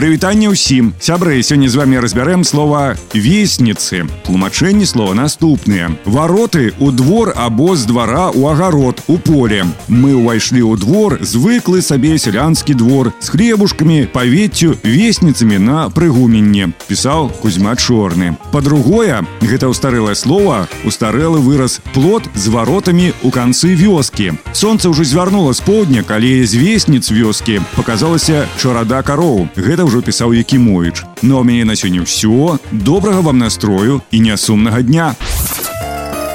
Прывітанне ўсім сябры сёння з вами разбярэм слова весніцы тлумачэнні слова наступныя вароты у двор або з двара у агарод у поле мы ўвайшлі ў двор звыклы сабе сялянскі двор з хлебушкамі павеццю весніцамі на прыгуменне пісаў кузьма чорны по-другое гэта устарэлае слово устарэлы выраз плод з варотамі у канцы вёскі солнце ўжо звярнула з поўдня калі з весніц вёскі показалася чарада кароў гэта ўжо пісаў Якімович. Ну а ў мяне на сёння ўсё. Добрага вам настрою і нясумнага дня.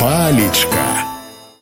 Палечка.